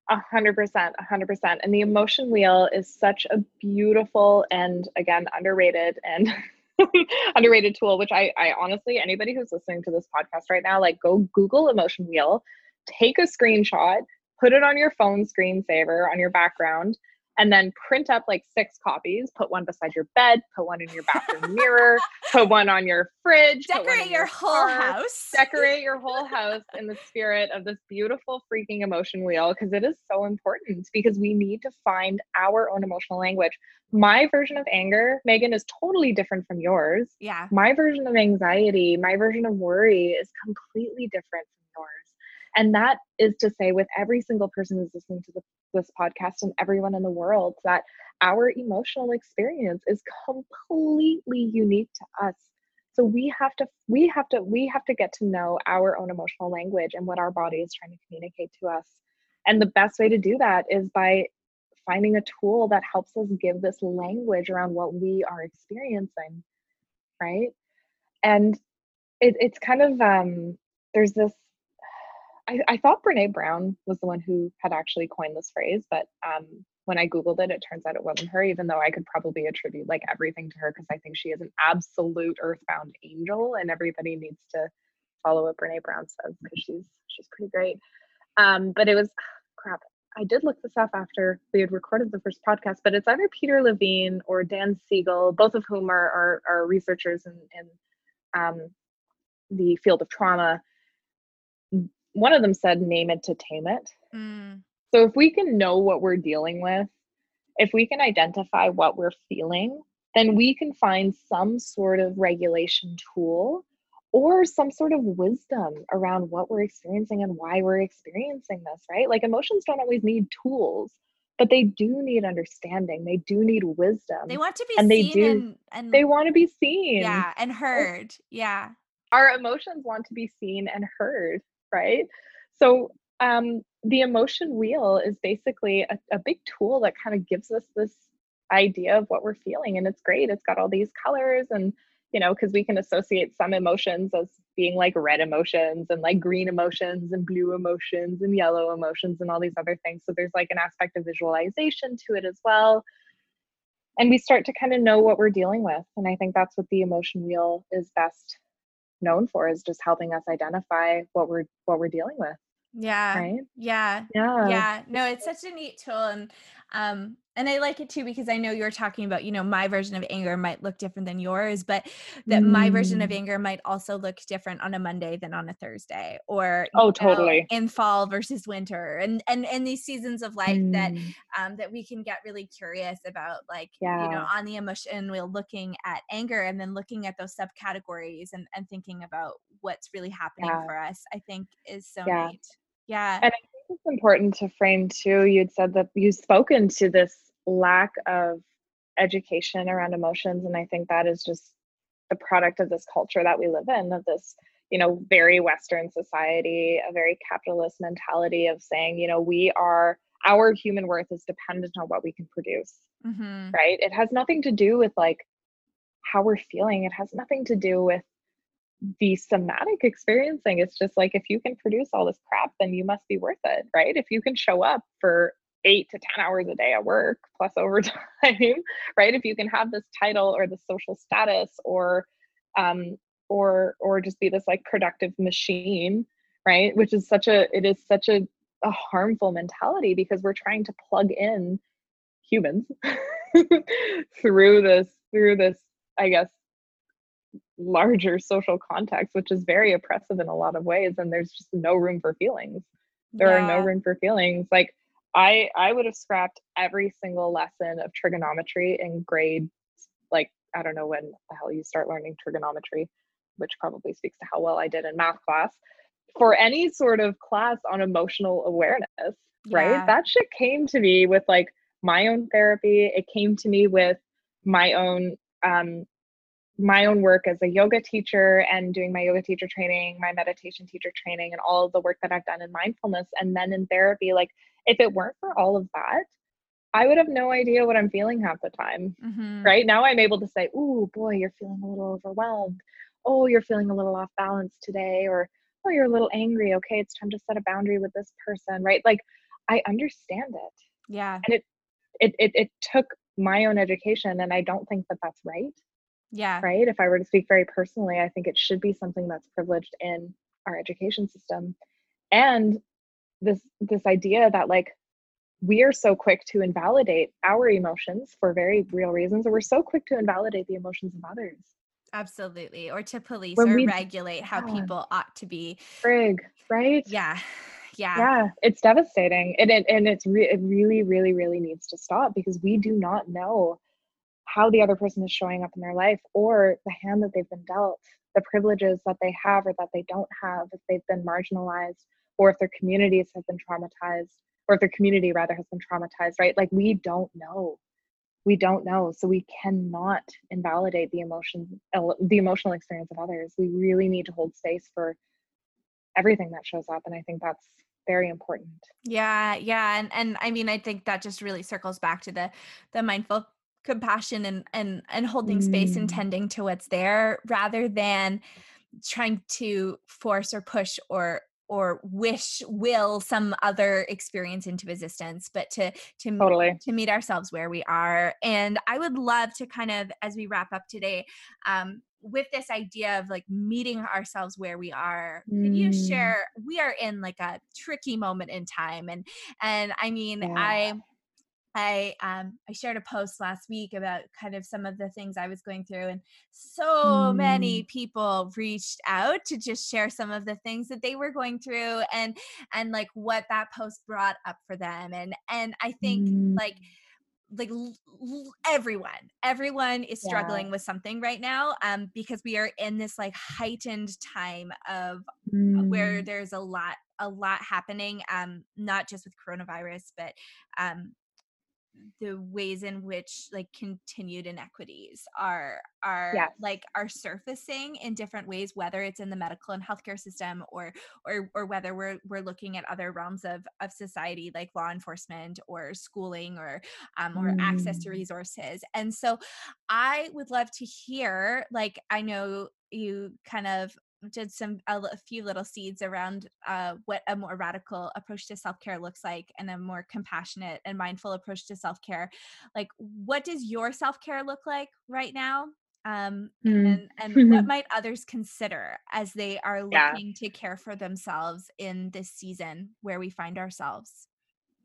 a hundred percent, a hundred percent. And the emotion wheel is such a beautiful and again underrated and underrated tool, which I, I honestly, anybody who's listening to this podcast right now, like go Google emotion wheel, take a screenshot, put it on your phone screensaver on your background, and then print up like six copies put one beside your bed put one in your bathroom mirror put one on your fridge decorate your, your, whole house. Decorate your whole house in the spirit of this beautiful freaking emotion wheel because it is so important because we need to find our own emotional language. My version of anger megan is totally different from yours. Yeah. My version of anxiety my version of worry is completely different from and that is to say, with every single person who's listening to the, this podcast and everyone in the world, that our emotional experience is completely unique to us. So we have to, we have to, we have to get to know our own emotional language and what our body is trying to communicate to us. And the best way to do that is by finding a tool that helps us give this language around what we are experiencing, right? And it, it's kind of um, there's this I, I thought Brene Brown was the one who had actually coined this phrase, but um, when I Googled it, it turns out it wasn't her, even though I could probably attribute like everything to her because I think she is an absolute earthbound angel and everybody needs to follow what Brene Brown says because she's she's pretty great. Um, but it was crap. I did look this up after we had recorded the first podcast, but it's either Peter Levine or Dan Siegel, both of whom are are, are researchers in, in um, the field of trauma one of them said name it to tame it. Mm. So if we can know what we're dealing with, if we can identify what we're feeling, then we can find some sort of regulation tool or some sort of wisdom around what we're experiencing and why we're experiencing this, right? Like emotions don't always need tools, but they do need understanding. They do need wisdom. They want to be and they do, and, and they want to be seen. Yeah, and heard. Yeah. Our emotions want to be seen and heard right? So um, the emotion wheel is basically a, a big tool that kind of gives us this idea of what we're feeling. And it's great. It's got all these colors and you know, because we can associate some emotions as being like red emotions and like green emotions and blue emotions and yellow emotions and all these other things. So there's like an aspect of visualization to it as well. And we start to kind of know what we're dealing with. And I think that's what the emotion wheel is best known for is just helping us identify what we're what we're dealing with yeah. right? Yeah. Yeah. Yeah. No it's such a neat tool and um and I like it too because I know you're talking about, you know, my version of anger might look different than yours, but that mm. my version of mm. anger might also look different on a Monday than on a Thursday or oh, totally in fall versus winter and and and these seasons of life mm. that um that we can get really curious about like yeah. you know on the emotion we're looking at anger and then looking at those subcategories and and thinking about what's really happening yeah. for us. I think is so yeah. neat. Yeah. And I it's important to frame too. You'd said that you've spoken to this lack of education around emotions and i think that is just the product of this culture that we live in of this you know very western society a very capitalist mentality of saying you know we are our human worth is dependent on what we can produce mm-hmm. right it has nothing to do with like how we're feeling it has nothing to do with the somatic experiencing it's just like if you can produce all this crap then you must be worth it right if you can show up for eight to 10 hours a day at work plus overtime, right? If you can have this title or the social status or, um, or, or just be this like productive machine, right? Which is such a, it is such a, a harmful mentality because we're trying to plug in humans through this, through this, I guess, larger social context, which is very oppressive in a lot of ways. And there's just no room for feelings. There yeah. are no room for feelings. Like, I I would have scrapped every single lesson of trigonometry in grade like I don't know when the hell you start learning trigonometry, which probably speaks to how well I did in math class. For any sort of class on emotional awareness, yeah. right? That shit came to me with like my own therapy. It came to me with my own um my own work as a yoga teacher and doing my yoga teacher training, my meditation teacher training, and all of the work that I've done in mindfulness. And then in therapy, like if it weren't for all of that, I would have no idea what I'm feeling half the time. Mm-hmm. Right now, I'm able to say, Oh boy, you're feeling a little overwhelmed. Oh, you're feeling a little off balance today," or "Oh, you're a little angry. Okay, it's time to set a boundary with this person." Right? Like, I understand it. Yeah. And it, it, it, it took my own education, and I don't think that that's right. Yeah. Right. If I were to speak very personally, I think it should be something that's privileged in our education system. And this this idea that like we are so quick to invalidate our emotions for very real reasons, and we're so quick to invalidate the emotions of others. Absolutely. Or to police when or we, regulate how yeah. people ought to be. Frig, right? Yeah. Yeah. Yeah. It's devastating. And it, and it's re- it really, really, really needs to stop because we do not know how the other person is showing up in their life or the hand that they've been dealt, the privileges that they have or that they don't have, if they've been marginalized or if their communities have been traumatized or if their community rather has been traumatized, right? Like we don't know. We don't know. So we cannot invalidate the emotion, the emotional experience of others. We really need to hold space for everything that shows up. And I think that's very important. Yeah, yeah. And and I mean I think that just really circles back to the the mindful compassion and and and holding mm. space and mm. tending to what's there rather than trying to force or push or or wish will some other experience into existence but to to totally. to meet ourselves where we are and i would love to kind of as we wrap up today um with this idea of like meeting ourselves where we are mm. can you share we are in like a tricky moment in time and and i mean yeah. i I um I shared a post last week about kind of some of the things I was going through and so mm. many people reached out to just share some of the things that they were going through and and like what that post brought up for them and and I think mm. like like l- everyone everyone is struggling yeah. with something right now um because we are in this like heightened time of mm. where there's a lot a lot happening um not just with coronavirus but um the ways in which like continued inequities are are yes. like are surfacing in different ways whether it's in the medical and healthcare system or or or whether we're we're looking at other realms of of society like law enforcement or schooling or um or mm. access to mm. resources and so i would love to hear like i know you kind of did some a, a few little seeds around uh, what a more radical approach to self-care looks like and a more compassionate and mindful approach to self-care like what does your self-care look like right now um, mm. and, and what might others consider as they are looking yeah. to care for themselves in this season where we find ourselves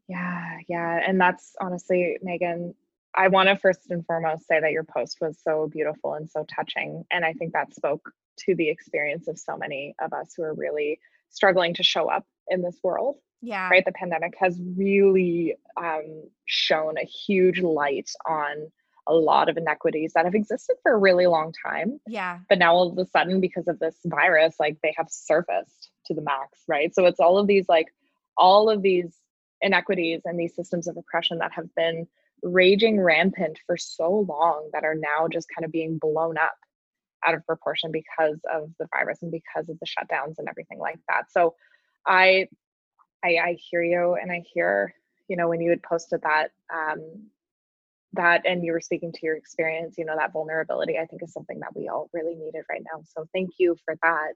Yeah, yeah. And that's honestly, Megan, I want to first and foremost say that your post was so beautiful and so touching. And I think that spoke to the experience of so many of us who are really struggling to show up in this world. Yeah. Right. The pandemic has really um, shown a huge light on a lot of inequities that have existed for a really long time. Yeah. But now all of a sudden, because of this virus, like they have surfaced to the max. Right. So it's all of these, like, all of these inequities and these systems of oppression that have been raging rampant for so long that are now just kind of being blown up out of proportion because of the virus and because of the shutdowns and everything like that. So I I, I hear you and I hear, you know, when you had posted that um that and you were speaking to your experience, you know, that vulnerability I think is something that we all really needed right now. So thank you for that.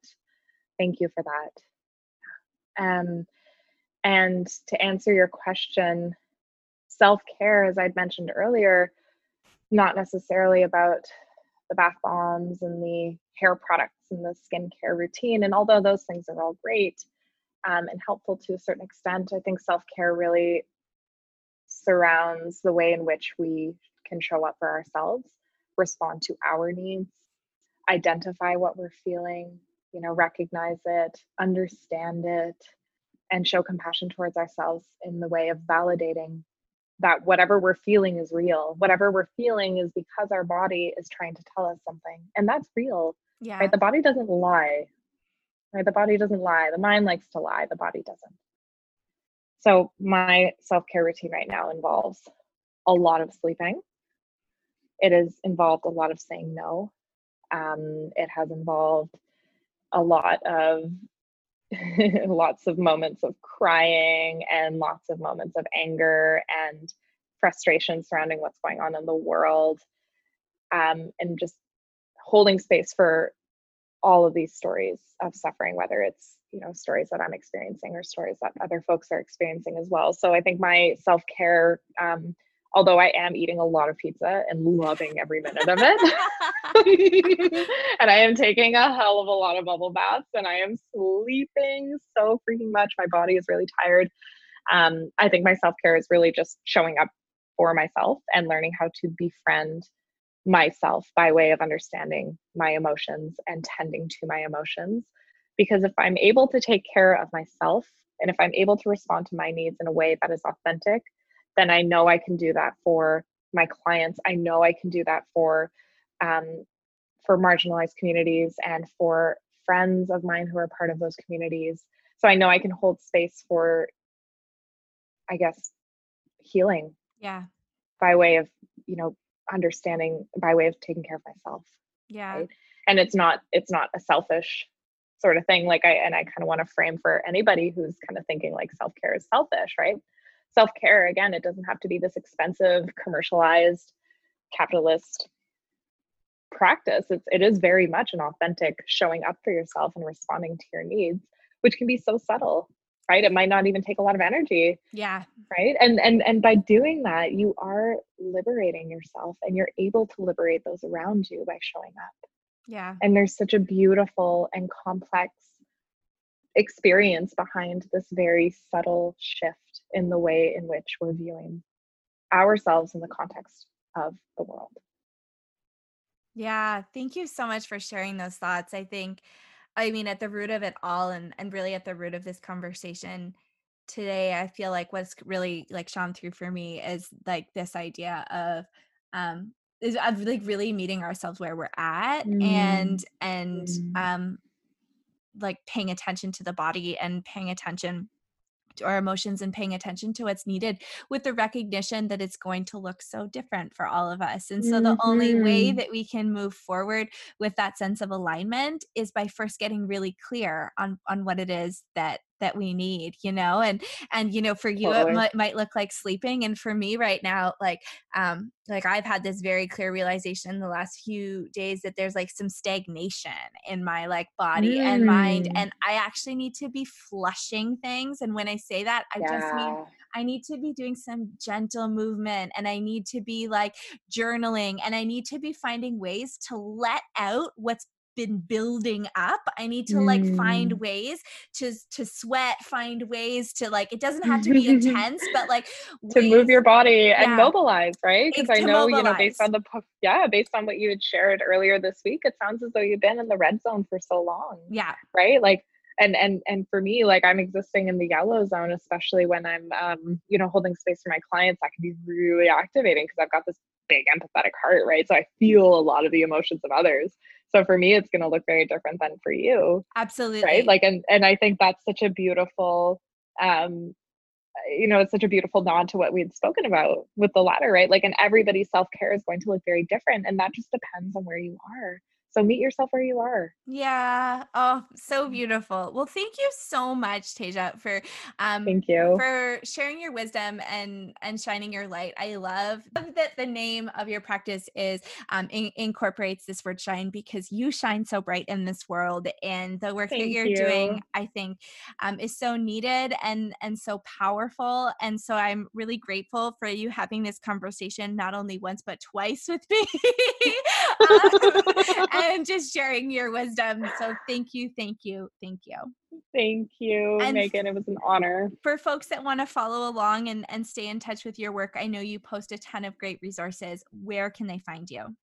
Thank you for that. Um and to answer your question, self-care as I'd mentioned earlier, not necessarily about the bath bombs and the hair products and the skincare routine. And although those things are all great um, and helpful to a certain extent, I think self care really surrounds the way in which we can show up for ourselves, respond to our needs, identify what we're feeling, you know, recognize it, understand it, and show compassion towards ourselves in the way of validating that whatever we're feeling is real. Whatever we're feeling is because our body is trying to tell us something. And that's real. Yeah. Right? The body doesn't lie. Right? The body doesn't lie. The mind likes to lie. The body doesn't. So my self-care routine right now involves a lot of sleeping. It has involved a lot of saying no. Um, it has involved a lot of lots of moments of crying and lots of moments of anger and frustration surrounding what's going on in the world um, and just holding space for all of these stories of suffering whether it's you know stories that i'm experiencing or stories that other folks are experiencing as well. So i think my self-care um, although I am eating a lot of pizza and loving every minute of it. and I am taking a hell of a lot of bubble baths and I am sleeping so freaking much. My body is really tired. Um, I think my self care is really just showing up for myself and learning how to befriend myself by way of understanding my emotions and tending to my emotions. Because if I'm able to take care of myself and if I'm able to respond to my needs in a way that is authentic, then I know I can do that for my clients. I know I can do that for um, for marginalized communities and for friends of mine who are part of those communities. So I know I can hold space for, I guess, healing. Yeah. By way of, you know, understanding, by way of taking care of myself. Yeah. Right? And it's not, it's not a selfish sort of thing. Like I, and I kind of want to frame for anybody who's kind of thinking like self care is selfish, right? Self care, again, it doesn't have to be this expensive, commercialized, capitalist practice. It's, it is very much an authentic showing up for yourself and responding to your needs, which can be so subtle right? It might not even take a lot of energy yeah. right? And and and by doing that you are liberating yourself and you're able to liberate those around you by showing up. Yeah. And there's such a beautiful and complex experience behind this very subtle shift in the way in which we're viewing ourselves in the context of the world. Yeah, thank you so much for sharing those thoughts. I think I mean at the root of it all and and really at the root of this conversation today, I feel like what's really like shone through for me is like this idea of um is of like really meeting ourselves where we're at mm. and and mm. um like paying attention to the body and paying attention our emotions and paying attention to what's needed with the recognition that it's going to look so different for all of us. And so mm-hmm. the only way mm-hmm. that we can move forward with that sense of alignment is by first getting really clear on on what it is that that we need you know and and you know for you totally. it might, might look like sleeping and for me right now like um like i've had this very clear realization in the last few days that there's like some stagnation in my like body mm. and mind mm. and i actually need to be flushing things and when i say that i yeah. just mean I need to be doing some gentle movement and I need to be like journaling and I need to be finding ways to let out what's been building up. I need to like find mm. ways to to sweat, find ways to like it doesn't have to be intense, but like to ways, move your body yeah. and mobilize, right? Because I know, mobilize. you know, based on the yeah, based on what you had shared earlier this week, it sounds as though you've been in the red zone for so long. Yeah. Right? Like and and and for me like i'm existing in the yellow zone especially when i'm um you know holding space for my clients that can be really activating because i've got this big empathetic heart right so i feel a lot of the emotions of others so for me it's going to look very different than for you absolutely. Right like and and i think that's such a beautiful um you know it's such a beautiful nod to what we had spoken about with the ladder right? Like and everybody's self-care is going to look very different and that just depends on where you are so meet yourself where you are. Yeah. Oh, so beautiful. Well, thank you so much, Tesia, for um thank you for sharing your wisdom and and shining your light. I love that the name of your practice is um in, incorporates this word shine because you shine so bright in this world and the work thank that you're you. doing, I think, um, is so needed and and so powerful. And so I'm really grateful for you having this conversation not only once but twice with me. and just sharing your wisdom. So thank you, thank you, thank you. Thank you, and Megan. It was an honor. For folks that want to follow along and, and stay in touch with your work, I know you post a ton of great resources. Where can they find you?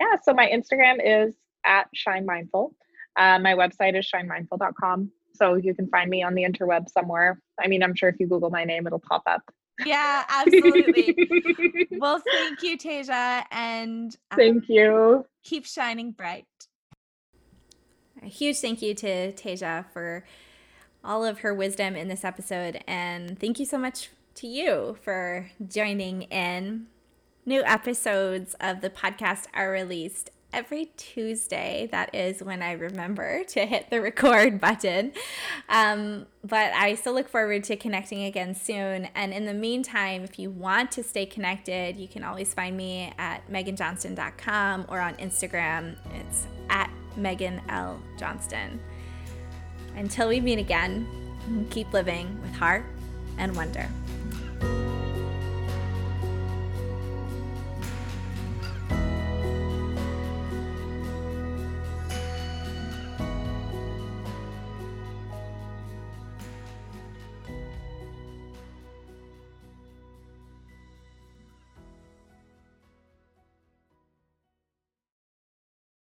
Yeah, so my Instagram is at Shine Mindful. Uh, my website is shinemindful.com. So you can find me on the interweb somewhere. I mean, I'm sure if you Google my name, it'll pop up. Yeah, absolutely. well, thank you, Tesia. And um, thank you. Keep shining bright. A huge thank you to Tesia for all of her wisdom in this episode. And thank you so much to you for joining in. New episodes of the podcast are released every Tuesday. That is when I remember to hit the record button. Um, but I still look forward to connecting again soon. And in the meantime, if you want to stay connected, you can always find me at meganjohnston.com or on Instagram. It's at Megan L. Johnston. Until we meet again, keep living with heart and wonder.